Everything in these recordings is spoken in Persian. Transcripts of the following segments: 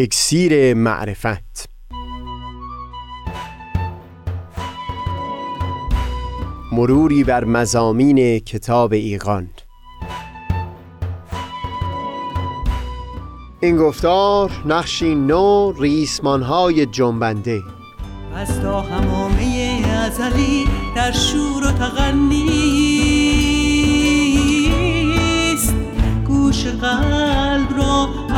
اکسیر معرفت. مروری بر مزامین کتاب ایقان این گفتار نقشی نو ریسمانهای جنبنده. از تا همامه ازلی در شور و تغنیست. گوش قلب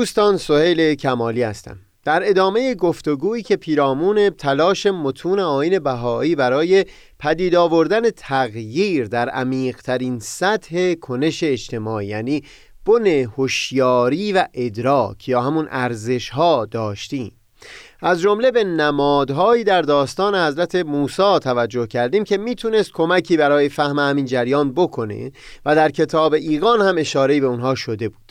دوستان سهیل کمالی هستم. در ادامه گفتگویی که پیرامون تلاش متون آین بهایی برای پدید آوردن تغییر در عمیقترین سطح کنش اجتماعی یعنی بن هوشیاری و ادراک یا همون ارزش ها داشتیم. از جمله به نمادهایی در داستان حضرت موسی توجه کردیم که می‌تونست کمکی برای فهم همین جریان بکنه و در کتاب ایقان هم اشاره به اونها شده بود.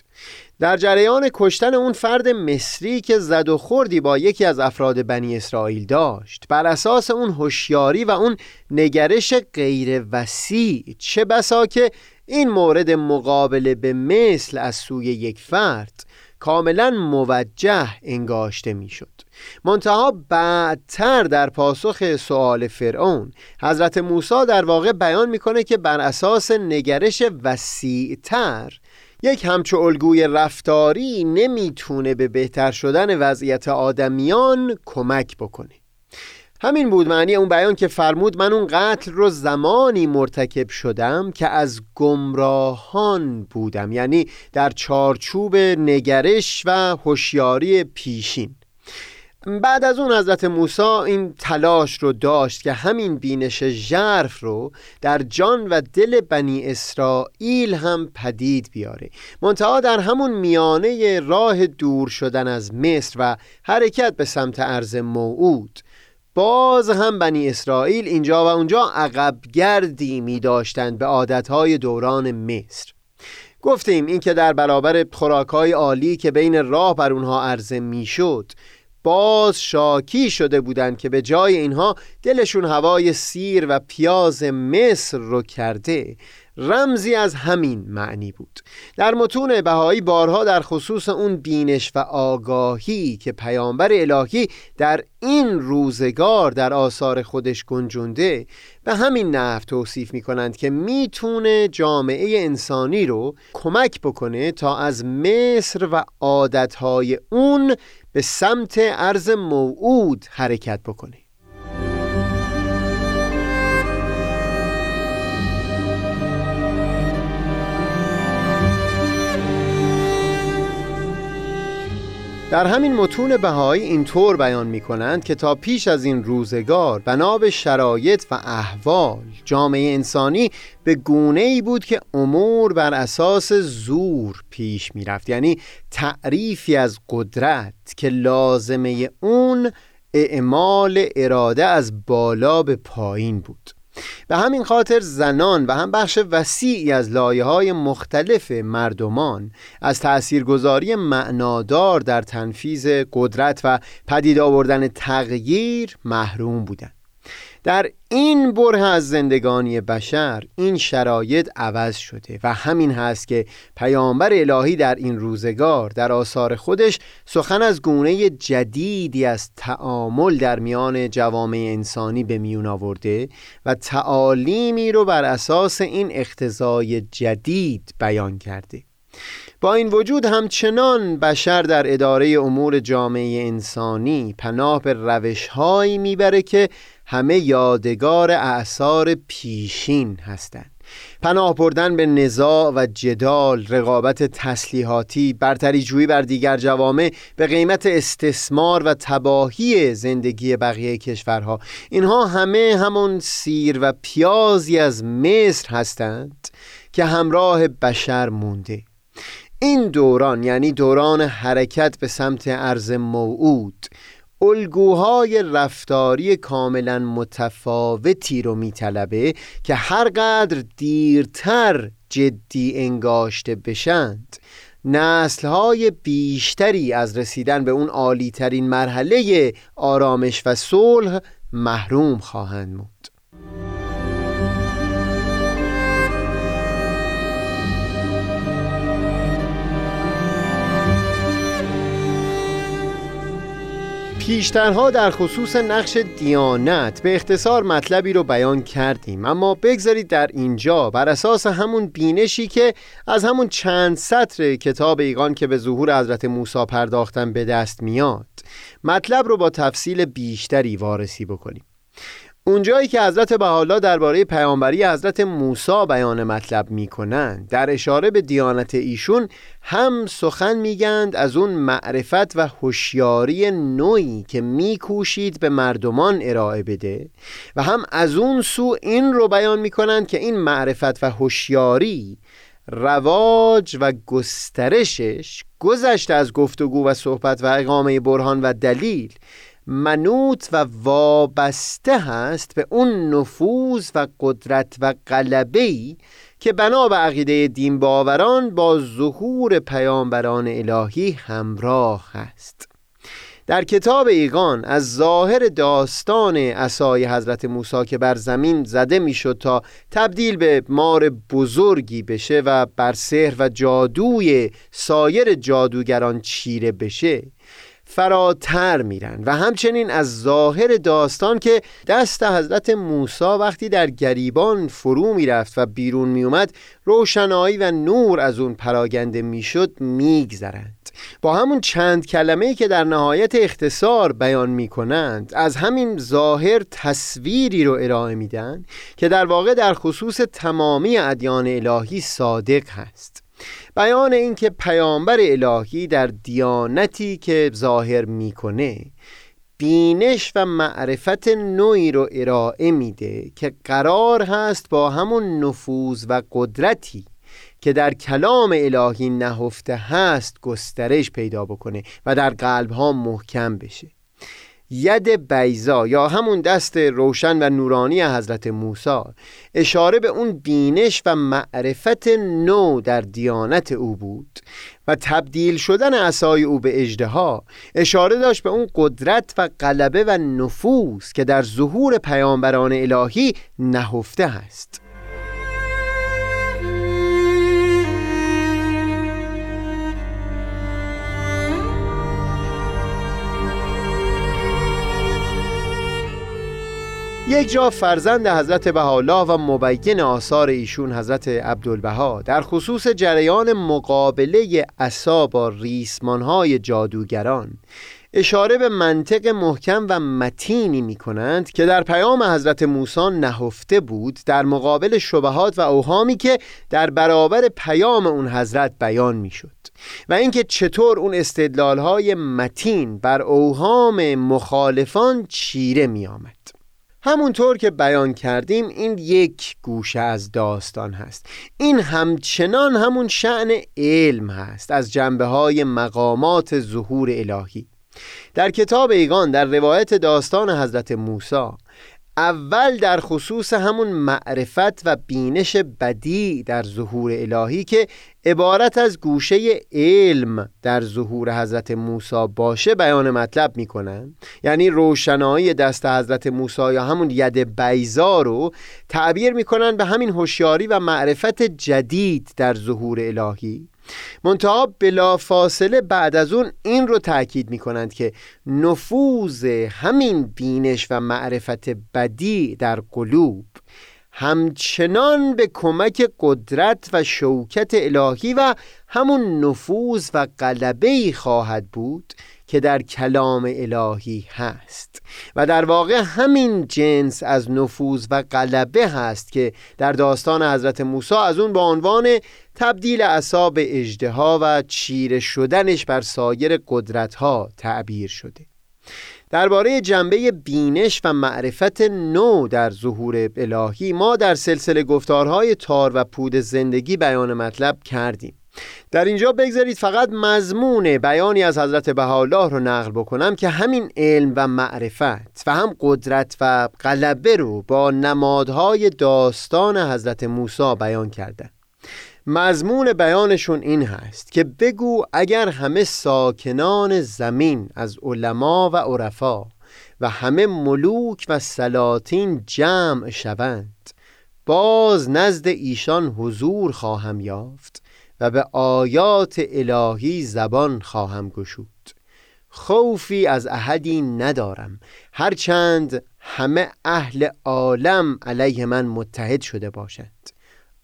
در جریان کشتن اون فرد مصری که زد و خوردی با یکی از افراد بنی اسرائیل داشت بر اساس اون هوشیاری و اون نگرش غیر وسیع چه بسا که این مورد مقابله به مثل از سوی یک فرد کاملا موجه انگاشته می‌شد. منتها بعدتر در پاسخ سوال فرعون حضرت موسی در واقع بیان می‌کنه که بر اساس نگرش وسیعتر یک همچو الگوی رفتاری نمی‌تونه به بهتر شدن وضعیت آدمیان کمک بکنه. همین بود معنی اون بیان که فرمود من اون قتل رو زمانی مرتکب شدم که از گمراهان بودم یعنی در چارچوب نگرش و هوشیاری پیشین. بعد از اون حضرت موسی این تلاش رو داشت که همین بینش ژرف رو در جان و دل بنی اسرائیل هم پدید بیاره. منتها در همون میانه راه دور شدن از مصر و حرکت به سمت عرض موعود باز هم بنی اسرائیل اینجا و اونجا عقب گردی می داشتند به عادتهای دوران مصر. گفتیم این که در برابر خوراکهای عالی که بین راه بر اونها عرضه می‌شد باز شاکی شده بودند که به جای اینها دلشون هوای سیر و پیاز مصر رو کرده. رمزی از همین معنی بود. در متون بهایی بارها در خصوص اون بینش و آگاهی که پیامبر الهی در این روزگار در آثار خودش گنجونده به همین نحو توصیف می کنند که می‌تونه جامعه انسانی رو کمک بکنه تا از مصر و عادتهای اون به سمت عرض موعود حرکت بکنه. در همین متون بهایی اینطور بیان می کنند که تا پیش از این روزگار بنا به شرایط و احوال جامعه انسانی به گونه ای بود که امور بر اساس زور پیش می رفت یعنی تعریفی از قدرت که لازمه اون اعمال اراده از بالا به پایین بود. به همین خاطر زنان و هم بخش وسیعی از لایه های مختلف مردمان از تأثیرگذاری معنادار در تنفیز قدرت و پدید آوردن تغییر محروم بودند. در این بره از زندگانی بشر این شرایط عوض شده و همین هست که پیامبر الهی در این روزگار در آثار خودش سخن از گونه جدیدی از تعامل در میان جوامع انسانی به میون آورده و تعالیمی رو بر اساس این اختزای جدید بیان کرده. با این وجود همچنان بشر در اداره امور جامعه انسانی پناه به روشهایی می‌بره که همه یادگار اعثار پیشین هستند. پناه بردن به نزاع و جدال رقابت تسلیحاتی برتری جویی بر دیگر جوامع به قیمت استثمار و تباهی زندگی بقیه کشورها. اینها همه همون سیر و پیازی از مصر هستند که همراه بشر مونده. این دوران یعنی دوران حرکت به سمت عرض موعود الگوهای رفتاری کاملا متفاوتی رو میطلبه که هر قدر دیرتر جدی انگاشته بشند. نسلهای بیشتری از رسیدن به اون عالی ترین مرحله آرامش و صلح محروم خواهند بود. پیشترها در خصوص نقش دیانت به اختصار مطلبی رو بیان کردیم. اما بگذارید در اینجا بر اساس همون بینشی که از همون چند سطر کتاب ایقان که به ظهور حضرت موسی پرداختن به دست میاد مطلب رو با تفصیل بیشتری وارسی بکنیم. اونجایی که حضرت بحالا درباره پیامبری حضرت موسی بیان مطلب می‌کنند در اشاره به دیانت ایشون هم سخن میگند از اون معرفت و هوشیاری نوعی که میکوشید به مردمان ارائه بده و هم از اون سو این رو بیان می‌کنند که این معرفت و هوشیاری رواج و گسترشش گذشته از گفتگو و صحبت و اقامه برهان و دلیل منوط و وابسته هست به اون نفوذ و قدرت و قلبه‌ای که بنا به عقیده دین باوران با ظهور پیامبران الهی همراه است در کتاب ایگان از ظاهر داستان اسای حضرت موسی که بر زمین زده می‌شد تا تبدیل به مار بزرگی بشه و بر سحر و جادوی سایر جادوگران چیره بشه فراتر میرن و همچنین از ظاهر داستان که دست حضرت موسی وقتی در گریبان فرو می‌رفت و بیرون میومد روشنایی و نور از اون پراگنده می‌شد میگذرند. با همون چند کلمه که در نهایت اختصار بیان می‌کنند از همین ظاهر تصویری رو ارائه میدن که در واقع در خصوص تمامی ادیان الهی صادق هست. بیان اینکه پیامبر الهی در دیانتی که ظاهر می‌کنه بینش و معرفت نوعی رو ارائه میده که قرار هست با همون نفوذ و قدرتی که در کلام الهی نهفته هست گسترش پیدا بکنه و در قلب ها محکم بشه. ید بیزا یا همون دست روشن و نورانی حضرت موسی. اشاره به اون بینش و معرفت نو در دیانت او بود و تبدیل شدن عصای او به اجدها اشاره داشت به اون قدرت و غلبه و نفوذ که در ظهور پیامبران الهی نهفته است. یک جا فرزند حضرت بهاءالله و مبین آثار ایشون حضرت عبدالبها. در خصوص جریان مقابله عصا با ریسمانهای جادوگران. اشاره به منطق محکم و متینی می کنند که در پیام حضرت موسی نهفته بود در مقابل شبهات و اوهامی که در برابر پیام اون حضرت بیان می شد و اینکه چطور اون استدلال متین بر اوهام مخالفان چیره می آمد همونطور که بیان کردیم این یک گوشه از داستان هست. این همچنان همون شعن علم هست از جنبه های مقامات ظهور الهی. در کتاب ایگان در روایت داستان حضرت موسی اول در خصوص همون معرفت و بینش بدی در ظهور الهی که عبارت از گوشه علم در ظهور حضرت موسی باشه بیان مطلب می‌کنن. یعنی روشنایی دست حضرت موسی یا همون ید بیزا رو تعبیر می‌کنن به همین هوشیاری و معرفت جدید در ظهور الهی. منتها بلا فاصله بعد از اون این رو تاکید می کنند که نفوذ همین بینش و معرفت بدی در قلوب همچنان به کمک قدرت و شوکت الهی و همون نفوذ و قلبه خواهد بود که در کلام الهی هست. و در واقع همین جنس از نفوذ و غلبه هست که در داستان حضرت موسی از اون به عنوان تبدیل اصاب اجدها و چیره شدنش بر سایر قدرت ها تعبیر شده. درباره جنبه بینش و معرفت نو در ظهور الهی ما در سلسله گفتارهای تار و پود زندگی بیان مطلب کردیم. در اینجا بگذارید فقط مضمون بیانی از حضرت بهاءالله رو نقل بکنم که همین علم و معرفت و هم قدرت و غلبه رو با نمادهای داستان حضرت موسی بیان کرده. مضمون بیانشون این هست که بگو اگر همه ساکنان زمین از علما و عرفا و همه ملوک و سلاطین جمع شوند باز نزد ایشان حضور خواهم یافت و به آیات الهی زبان خواهم گشود. خوفی از احدی ندارم. هرچند همه اهل عالم علیه من متحد شده باشند.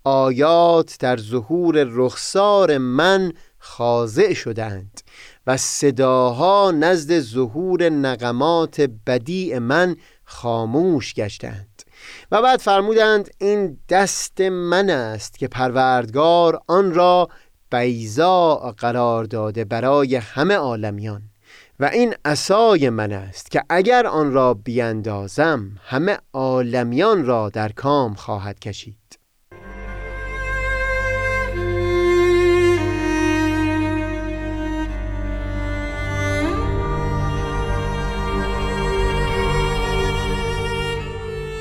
آیات در ظهور رخسار من خاضع شدند و صداها نزد ظهور نقمات بدیع من خاموش گشتند و بعد فرمودند این دست من است که پروردگار آن را بیزا قرار داده برای همه عالمیان و این عصای من است که اگر آن را بیندازم همه عالمیان را در کام خواهد کشید.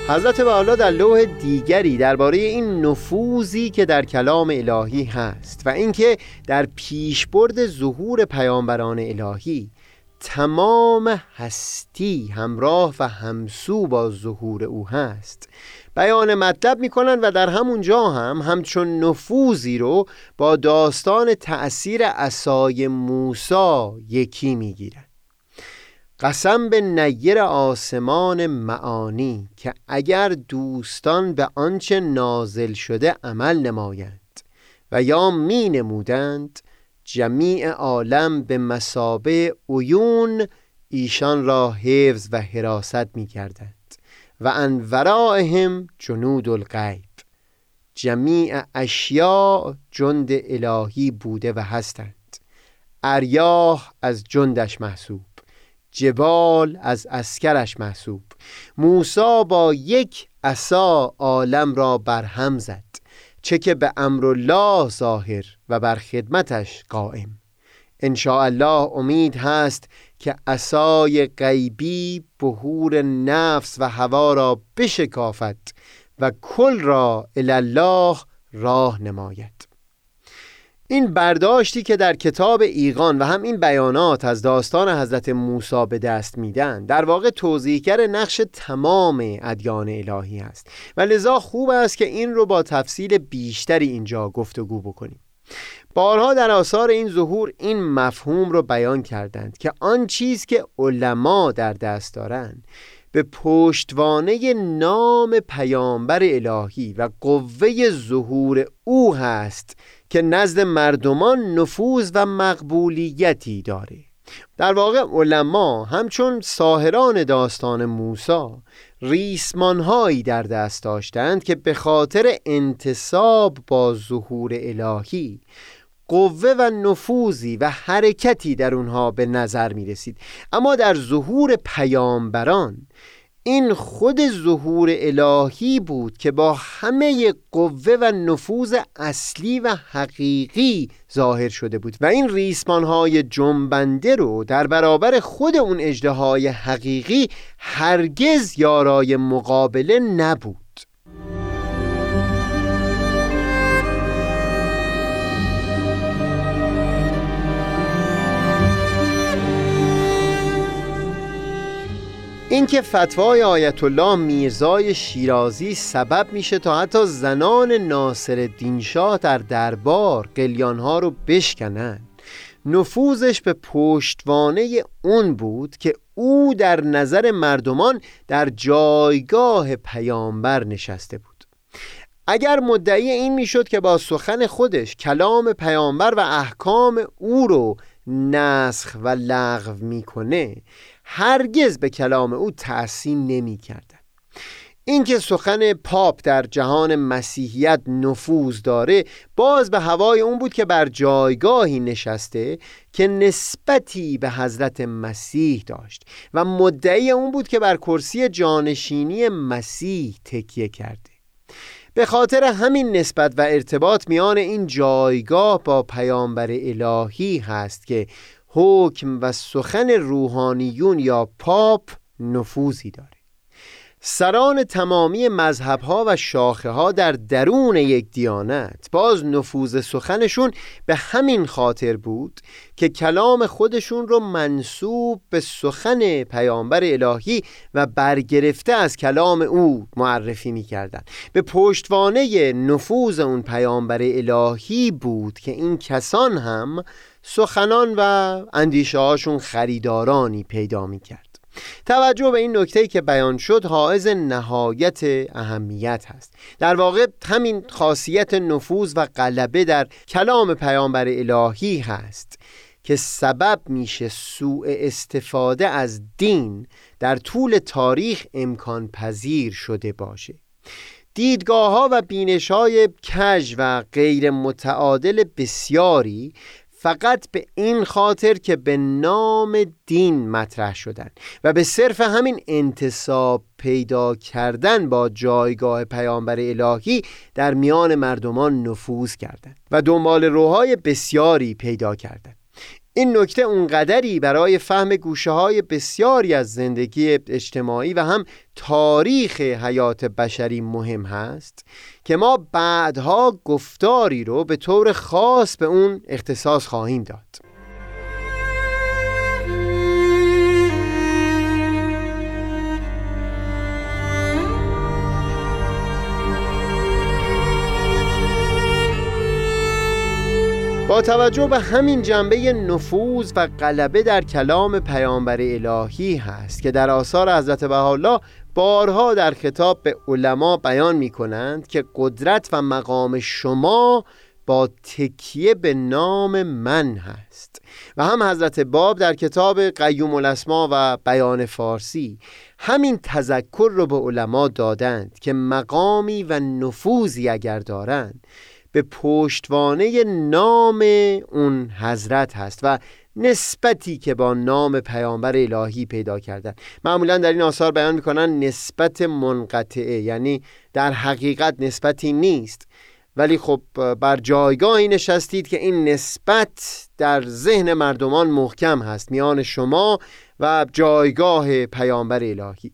حضرت والا در لوح دیگری درباره این نفوذی که در کلام الهی هست و اینکه در پیشبرد ظهور پیامبران الهی تمام هستی همراه و همسو با ظهور او هست. بیان مطلب می‌کنن و در همون جا هم همچون نفوذی رو با داستان تأثیر عصای موسی یکی می‌گیرن قسم به نیر آسمان معانی که اگر دوستان به آنچه نازل شده عمل نمایند و یا می نمودند جمیع عالم به مسابه عیون ایشان را حفظ و حراست می کردند و ان جنود الغیب. جمیع اشیاء جند الهی بوده و هستند. اریاح از جندش محسوب. جبال از اسکرش محسوب. موسا با یک عصا عالم را برهم زد چه که به امر الله ظاهر و بر خدمتش قائم. ان الله امید هست که عصای غیبی بهور نفس و هوا را بشکافت و کل را الله راه نماید. این برداشتی که در کتاب ایقان و هم این بیانات از داستان حضرت موسی به دست میدن در واقع توضیحگر نقش تمام ادیان الهی است. و لذا خوب است که این رو با تفصیل بیشتری اینجا گفتگو بکنیم. بارها در آثار این ظهور این مفهوم رو بیان کردند که آن چیز که علما در دست دارند به پشتوانه نام پیامبر الهی و قوه ظهور او هست که نزد مردمان نفوذ و مقبولیتی داره. در واقع علما همچون ساهران داستان موسا ریسمانهایی در دست داشتند که به خاطر انتصاب با ظهور الهی قوه و نفوذی و حرکتی در اونها به نظر می رسید اما در ظهور پیامبران این خود ظهور الهی بود که با همه قوه و نفوذ اصلی و حقیقی ظاهر شده بود و این ریسمانهای جنبنده رو در برابر خود اون اجده حقیقی هرگز یارای مقابله نبود. اینکه فتوای آیت الله میرزای شیرازی سبب میشه تا حتی زنان ناصر شاه در دربار قلیانها رو بشکنن نفوذش به پشتوانه اون بود که او در نظر مردمان در جایگاه پیامبر نشسته بود. اگر مدعی این می‌شد که با سخن خودش کلام پیامبر و احکام او رو نسخ و لغو می‌کنه هرگز به کلام او تحسین نمی کردن. اینکه سخن پاپ در جهان مسیحیت نفوذ داره باز به هوای اون بود که بر جایگاهی نشسته که نسبتی به حضرت مسیح داشت و مدعی اون بود که بر کرسی جانشینی مسیح تکیه کرده به خاطر همین نسبت و ارتباط میان این جایگاه با پیامبر الهی هست که حکم و سخن روحانیون یا پاپ نفوذی داره. سران تمامی مذهب ها و شاخه ها در درون یک دیانت باز نفوذ سخنشون به همین خاطر بود که کلام خودشون رو منصوب به سخن پیامبر الهی و برگرفته از کلام او معرفی می‌کردن. به پشتوانه نفوذ اون پیامبر الهی بود که این کسان هم سخنان و اندیشه هاشون خریدارانی پیدا می‌کرد. توجه به این نکته که بیان شد حائز نهایت اهمیت هست. در واقع همین خاصیت نفوذ و غلبه در کلام پیامبر الهی هست که سبب میشه سوء استفاده از دین در طول تاریخ امکان پذیر شده باشه. دیدگاه ها و بینش های کج و غیر متعادل بسیاری فقط به این خاطر که به نام دین مطرح شدن و به صرف همین انتصاب پیدا کردن با جایگاه پیامبر الهی در میان مردمان نفوذ کردند و دنبال روهای بسیاری پیدا کردند. این نکته اونقدری برای فهم گوشه های بسیاری از زندگی اجتماعی و هم تاریخ حیات بشری مهم هست که ما بعدها گفتاری رو به طور خاص به اون اختصاص خواهیم داد. توجه به همین جنبه نفوذ و غلبه در کلام پیامبر الهی هست که در آثار حضرت بهاءالله بارها در خطاب به علما بیان می کنند که قدرت و مقام شما با تکیه به نام من هست. و هم حضرت باب در کتاب قیوم الاسما و بیان فارسی همین تذکر رو به علما دادند که مقامی و نفوذی اگر دارند به پشتوانه نام اون حضرت هست و نسبتی که با نام پیامبر الهی پیدا کردن. معمولا در این آثار بیان می‌کنن نسبت منقطعه یعنی در حقیقت نسبتی نیست. ولی خب بر جایگاهی نشستید که این نسبت در ذهن مردمان محکم هست میان شما و جایگاه پیامبر الهی.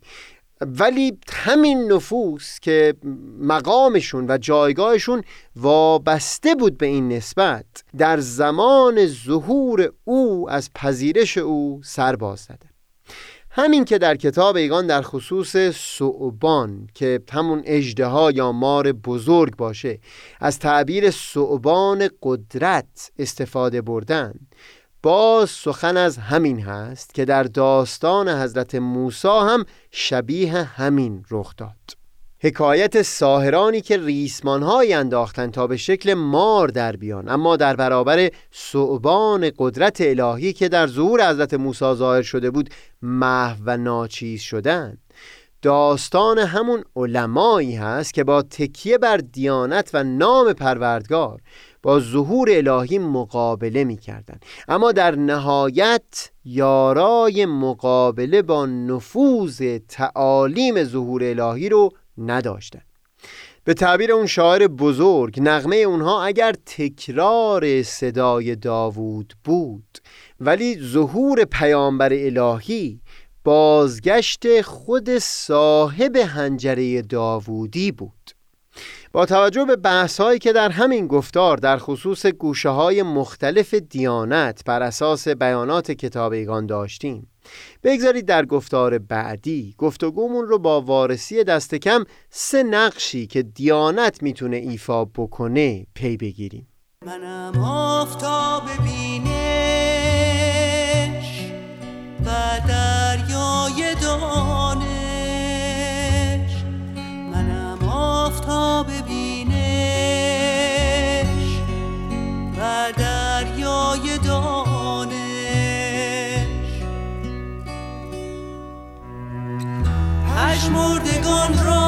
ولی همین نفوس که مقامشون و جایگاهشون وابسته بود به این نسبت در زمان ظهور او از پذیرش او سر باز زده. همین که در کتاب ایگان در خصوص صعبان که همون اجده یا مار بزرگ باشه از تعبیر صعبان قدرت استفاده بردن. باز سخن از همین هست که در داستان حضرت موسی هم شبیه همین رخ داد. حکایت ساهرانی که ریسمانهایی انداختند تا به شکل مار در بیان اما در برابر صعبان قدرت الهی که در ظهور حضرت موسی ظاهر شده بود محو و ناچیز شدند داستان همون علمایی هست که با تکیه بر دیانت و نام پروردگار با ظهور الهی مقابله می کردن. اما در نهایت یارای مقابله با نفوذ تعالیم ظهور الهی رو نداشتن به تعبیر اون شاعر بزرگ نغمه اونها اگر تکرار صدای داوود بود ولی ظهور پیامبر الهی بازگشت خود صاحب هنجره داوودی بود با توجه به بحث هایی که در همین گفتار در خصوص گوشه های مختلف دیانت بر اساس بیانات کتاب ایگان داشتیم. بگذارید در گفتار بعدی گفتگومون رو با وارسی دست کم سه نقشی که دیانت می‌تونه ایفا بکنه پی بگیریم. منم آفتاب بینش پشمردگان را